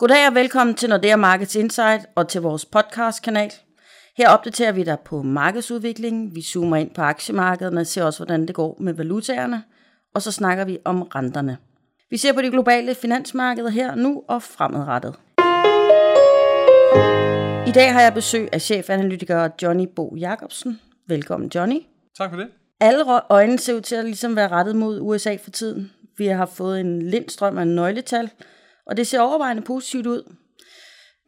Goddag og velkommen til Nordea Markets Insight og til vores podcastkanal. Her opdaterer vi dig på markedsudviklingen, vi zoomer ind på aktiemarkederne ser også, hvordan det går med valutaerne, og så snakker vi om renterne. Vi ser på de globale finansmarkeder her nu og fremadrettet. I dag har jeg besøg af chefanalytiker Johnny Bo Jacobsen. Velkommen Johnny. Tak for det. Alle øjne ser ud til at ligesom være rettet mod USA for tiden. Vi har fået en lindstrøm af nøgletal, og det ser overvejende positivt ud.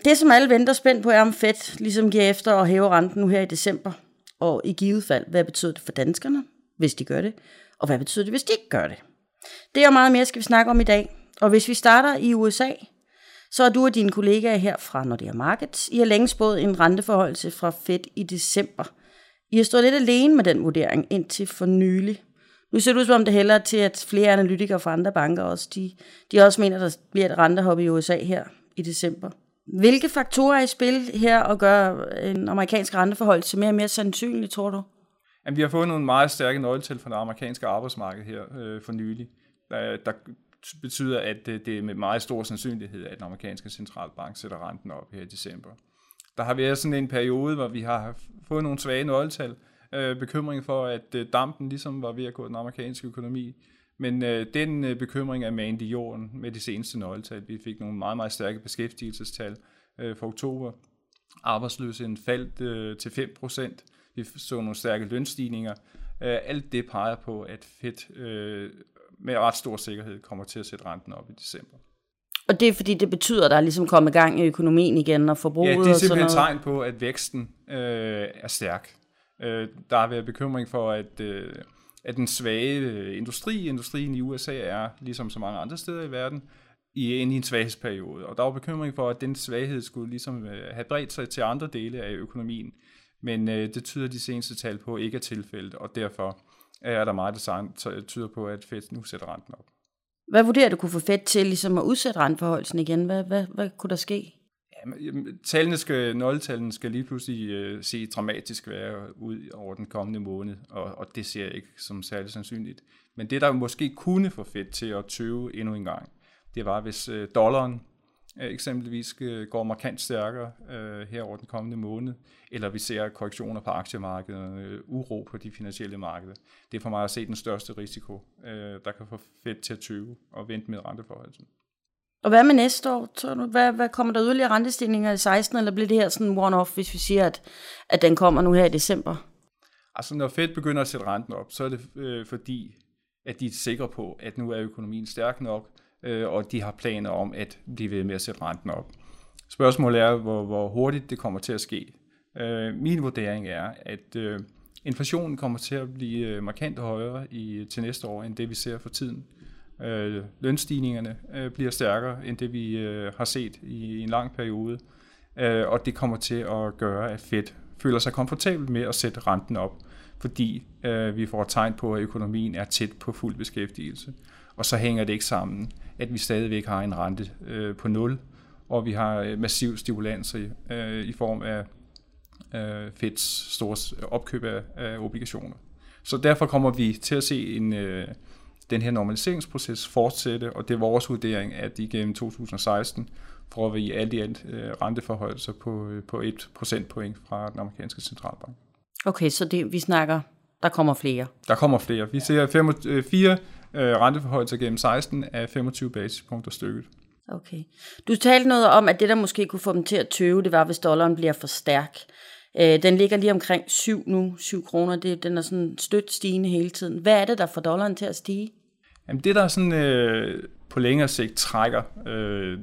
Det, som alle venter spændt på, er om Fed ligesom giver efter og hæver renten nu her i december. Og i givet fald, hvad betyder det for danskerne, hvis de gør det? Og hvad betyder det, hvis de ikke gør det? Det og meget mere skal vi snakke om i dag. Og hvis vi starter i USA, så er du og dine kollegaer her fra Nordea Markets. I har længe spået en renteforholdelse fra Fed i december. I har stået lidt alene med den vurdering indtil for nylig. Nu ser det ud som om det hælder til, at flere analytikere fra andre banker også, de, de også mener, at der bliver et rentehop i USA her i december. Hvilke faktorer er i spil her og gør en amerikansk renteforholdelse mere og mere sandsynlig, tror du? Jamen, vi har fået nogle meget stærke nøgletal fra det amerikanske arbejdsmarked her øh, for nylig, der, der betyder, at det er med meget stor sandsynlighed, at den amerikanske centralbank sætter renten op her i december. Der har været sådan en periode, hvor vi har fået nogle svage nøgletal, øh, bekymring for, at øh, dampen ligesom var ved at gå den amerikanske økonomi. Men øh, den øh, bekymring er manet i jorden med de seneste nøgletal. Vi fik nogle meget, meget stærke beskæftigelsestal øh, for oktober. Arbejdsløsheden faldt øh, til 5%. Vi så nogle stærke lønstigninger. Øh, alt det peger på, at Fed øh, med ret stor sikkerhed kommer til at sætte renten op i december. Og det er fordi, det betyder, at der er ligesom kommet gang i økonomien igen og forbruget Ja, det er og sådan simpelthen noget. tegn på, at væksten øh, er stærk. Øh, der har været bekymring for, at, øh, at den svage øh, industri, industrien i USA er, ligesom så mange andre steder i verden, i en, i en svaghedsperiode. Og der var bekymring for, at den svaghed skulle ligesom øh, have bredt sig til andre dele af økonomien. Men øh, det tyder de seneste tal på ikke er tilfældet, og derfor er der meget, der tyder på, at Fed nu sætter renten op. Hvad vurderer du kunne få Fed til ligesom at udsætte renteforholdelsen igen? Hvad, hvad, hvad kunne der ske? Jamen, tallene skal, nøgletallene skal lige pludselig øh, se dramatisk være ud over den kommende måned, og, og det ser jeg ikke som særlig sandsynligt. Men det, der måske kunne få Fed til at tøve endnu en gang, det var, hvis øh, dollaren øh, eksempelvis øh, går markant stærkere øh, her over den kommende måned, eller vi ser korrektioner på aktiemarkedet, øh, uro på de finansielle markeder. Det er for mig at se den største risiko, øh, der kan få Fed til at tøve og vente med renteforholdelsen. Og hvad med næste år? Tror du, hvad, hvad kommer der yderligere rentestigninger i 16, eller bliver det her sådan one-off, hvis vi siger, at, at den kommer nu her i december? Altså når Fed begynder at sætte renten op, så er det øh, fordi, at de er sikre på, at nu er økonomien stærk nok, øh, og de har planer om at blive ved med at sætte renten op. Spørgsmålet er, hvor, hvor hurtigt det kommer til at ske. Øh, min vurdering er, at øh, inflationen kommer til at blive øh, markant højere i, til næste år, end det vi ser for tiden. Øh, øh, lønstigningerne øh, bliver stærkere, end det vi øh, har set i, i en lang periode, øh, og det kommer til at gøre, at Fed føler sig komfortabel med at sætte renten op, fordi øh, vi får tegn på, at økonomien er tæt på fuld beskæftigelse. Og så hænger det ikke sammen, at vi stadigvæk har en rente øh, på 0, og vi har øh, massiv stimulans i, øh, i form af øh, Feds store opkøb af, af obligationer. Så derfor kommer vi til at se en, øh, den her normaliseringsproces fortsætte, og det er vores vurdering, at igennem 2016 får vi alt i alt øh, renteforholdelser på, øh, på 1 procentpoint fra den amerikanske centralbank. Okay, så det, vi snakker, der kommer flere. Der kommer flere. Vi ser fem, øh, fire øh, renteforholdelser gennem 16 af 25 basispunkter stykket. Okay. Du talte noget om, at det, der måske kunne få dem til at tøve, det var, hvis dollaren bliver for stærk. Øh, den ligger lige omkring 7 nu, 7 kroner. Det, den er sådan stødt stigende hele tiden. Hvad er det, der får dollaren til at stige? Jamen det, der sådan øh, på længere sigt trækker øh,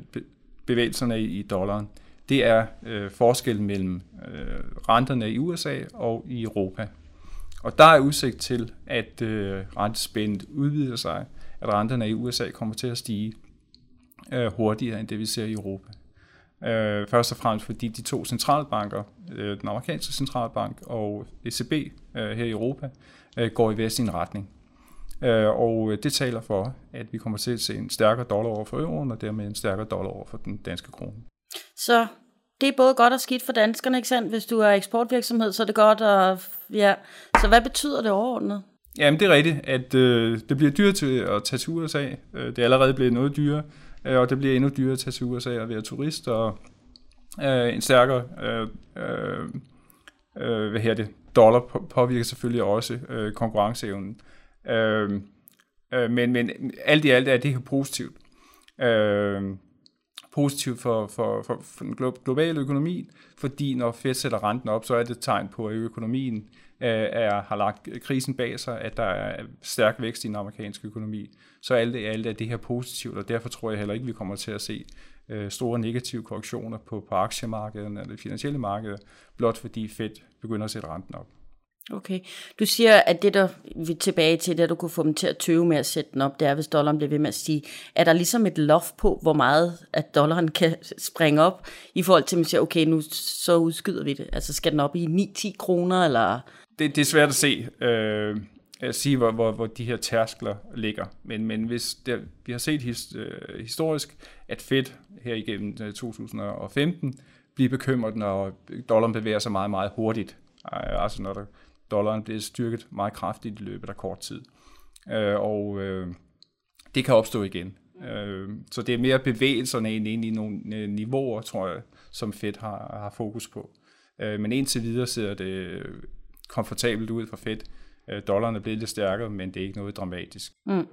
bevægelserne i, dollaren, det er øh, forskellen mellem øh, renterne i USA og i Europa. Og der er udsigt til, at øh, rentespændet udvider sig, at renterne i USA kommer til at stige øh, hurtigere end det, vi ser i Europa. Øh, først og fremmest fordi de to centralbanker, øh, den amerikanske centralbank og ECB øh, her i Europa, øh, går i hver sin retning. Øh, og det taler for, at vi kommer til at se en stærkere dollar over for euroen, og dermed en stærkere dollar over for den danske krone. Så det er både godt og skidt for danskerne, ikke sandt? Hvis du er eksportvirksomhed, så er det godt, og ja. Så hvad betyder det overordnet? Jamen det er rigtigt, at øh, det bliver dyrt til at tage til USA. Øh, det er allerede blevet noget dyrere. øh, og det bliver endnu dyrere at tage til USA og være turist, og øh, en stærkere øh, øh, øh, hvad her det, dollar påvirker selvfølgelig også øh, konkurrenceevnen. Øh, Øhm, øh, men, men alt i alt er det positivt. Øh, positivt for, for, for, for den globale økonomi, fordi når Fed sætter renten op, så er det et tegn på, at økonomien øh, er, har lagt krisen bag sig, at der er stærk vækst i den amerikanske økonomi. Så alt i alt er det her positivt, og derfor tror jeg heller ikke, vi kommer til at se øh, store negative korrektioner på, på aktiemarkedet eller det finansielle marked, blot fordi Fed begynder at sætte renten op. Okay. Du siger, at det, der vi tilbage til, det du kunne få dem til at tøve med at sætte den op, det er, hvis dollaren bliver ved med at stige. Er der ligesom et loft på, hvor meget at dollaren kan springe op, i forhold til, at man siger, okay, nu så udskyder vi det. Altså skal den op i 9-10 kroner, eller... Det, det er svært at se. Øh, at sige, hvor, hvor, hvor de her tærskler ligger. Men, men hvis det, vi har set his, øh, historisk, at Fed her igennem øh, 2015 bliver bekymret, når dollaren bevæger sig meget, meget hurtigt. Altså når der dollaren bliver styrket meget kraftigt i løbet af kort tid. Øh, og øh, det kan opstå igen. Øh, så det er mere bevægelserne end ind i nogle øh, niveauer, tror jeg, som Fed har, har fokus på. Øh, men indtil videre ser det komfortabelt ud for Fed. Øh, dollaren er blevet lidt stærkere, men det er ikke noget dramatisk. Mm.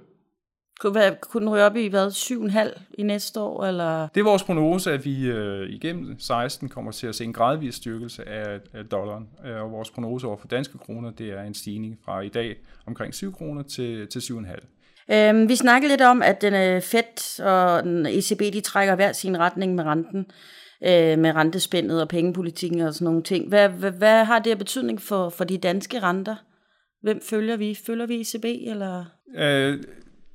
Kunne, hvad, kunne den ryge op i hvad, 7,5 i næste år? Eller? Det er vores prognose, at vi øh, igennem 16 kommer til at se en gradvis styrkelse af, af dollaren. Øh, og vores prognose over for danske kroner, det er en stigning fra i dag omkring 7 kroner til, til 7,5. Øhm, vi snakkede lidt om, at den øh, Fed og den ECB, de trækker hver sin retning med renten, øh, med rentespændet og pengepolitikken og sådan nogle ting. Hvad, hvad, hvad har det af betydning for, for de danske renter? Hvem følger vi? Følger vi ECB, eller? Øh,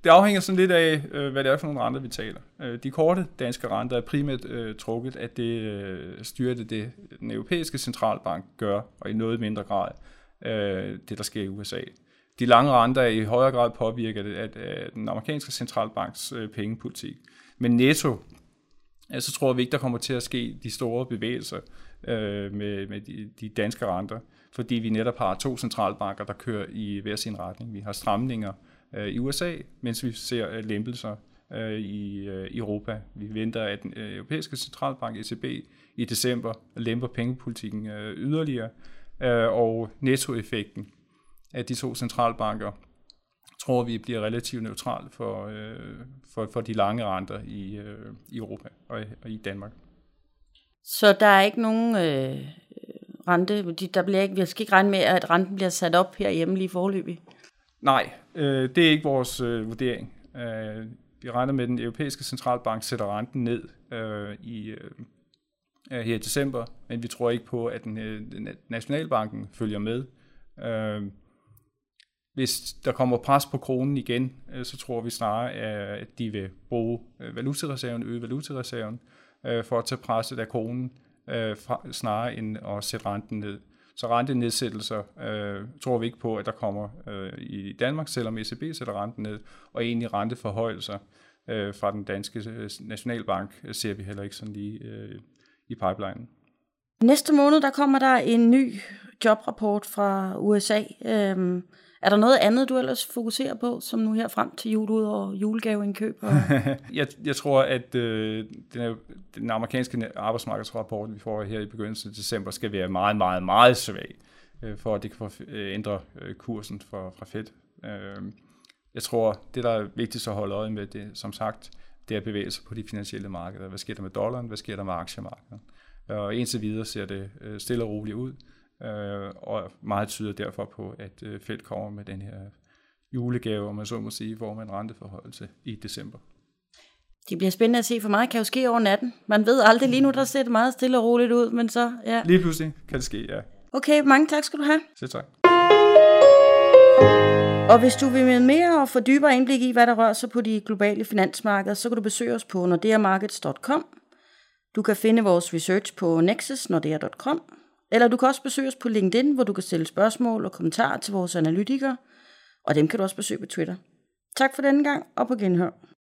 det afhænger sådan lidt af, øh, hvad det er for nogle renter, vi taler. Øh, de korte danske renter er primært øh, trukket af det øh, styrte, det den europæiske centralbank gør, og i noget mindre grad øh, det, der sker i USA. De lange renter er i højere grad påvirket af, af den amerikanske centralbanks øh, pengepolitik. Men netto, så tror vi ikke, der kommer til at ske de store bevægelser øh, med, med de, de danske renter, fordi vi netop har to centralbanker, der kører i hver sin retning. Vi har stramninger øh, Øh, i USA, mens vi ser øh, lempelser øh, i øh, Europa. Vi venter, at den øh, europæiske centralbank, ECB, i december lemper pengepolitikken øh, yderligere, øh, og nettoeffekten af de to centralbanker tror vi bliver relativt neutral for, øh, for, for de lange renter i, øh, i Europa og, og i Danmark. Så der er ikke nogen øh, rente, der bliver ikke, vi skal ikke regne med, at renten bliver sat op herhjemme lige forløbig? Nej, øh, det er ikke vores øh, vurdering. Øh, vi regner med, at den europæiske centralbank sætter renten ned øh, i øh, her i december, men vi tror ikke på, at den, øh, nationalbanken følger med. Øh, hvis der kommer pres på kronen igen, øh, så tror vi snarere, øh, at de vil bruge øh, valutareserven, øge valutareserven, øh, for at tage presset af kronen, øh, fra, snarere end at sætte renten ned. Så rentenedsættelser øh, tror vi ikke på, at der kommer øh, i Danmark, selvom ECB sætter renten ned, og egentlig renteforhøjelser øh, fra den danske øh, nationalbank øh, ser vi heller ikke sådan lige øh, i pipelinen. Næste måned der kommer der en ny jobrapport fra USA. Øhm, er der noget andet, du ellers fokuserer på, som nu her frem til jul, ud over julegaveindkøb? Og... jeg, jeg tror, at øh, den, den amerikanske arbejdsmarkedsrapport, vi får her i begyndelsen af december, skal være meget, meget, meget svag, øh, for at det kan få, øh, ændre øh, kursen for, fra Fed. Øh, jeg tror, det der er vigtigst at holde øje med, det som sagt, det er bevægelser på de finansielle markeder. Hvad sker der med dollaren? Hvad sker der med aktiemarkedet? Og indtil videre ser det øh, stille og roligt ud øh, og meget tyder derfor på, at øh, Fed kommer med den her julegave, om man så må sige, hvor man renteforholdelse i december. Det bliver spændende at se, for meget kan jo ske over natten. Man ved aldrig lige nu, der ser det meget stille og roligt ud, men så, ja. Lige pludselig kan det ske, ja. Okay, mange tak skal du have. Selv tak. Og hvis du vil med mere og få dybere indblik i, hvad der rører sig på de globale finansmarkeder, så kan du besøge os på nordeamarkets.com. Du kan finde vores research på nexusnordea.com. Eller du kan også besøge os på LinkedIn, hvor du kan stille spørgsmål og kommentarer til vores analytikere, og dem kan du også besøge på Twitter. Tak for denne gang, og på genhør.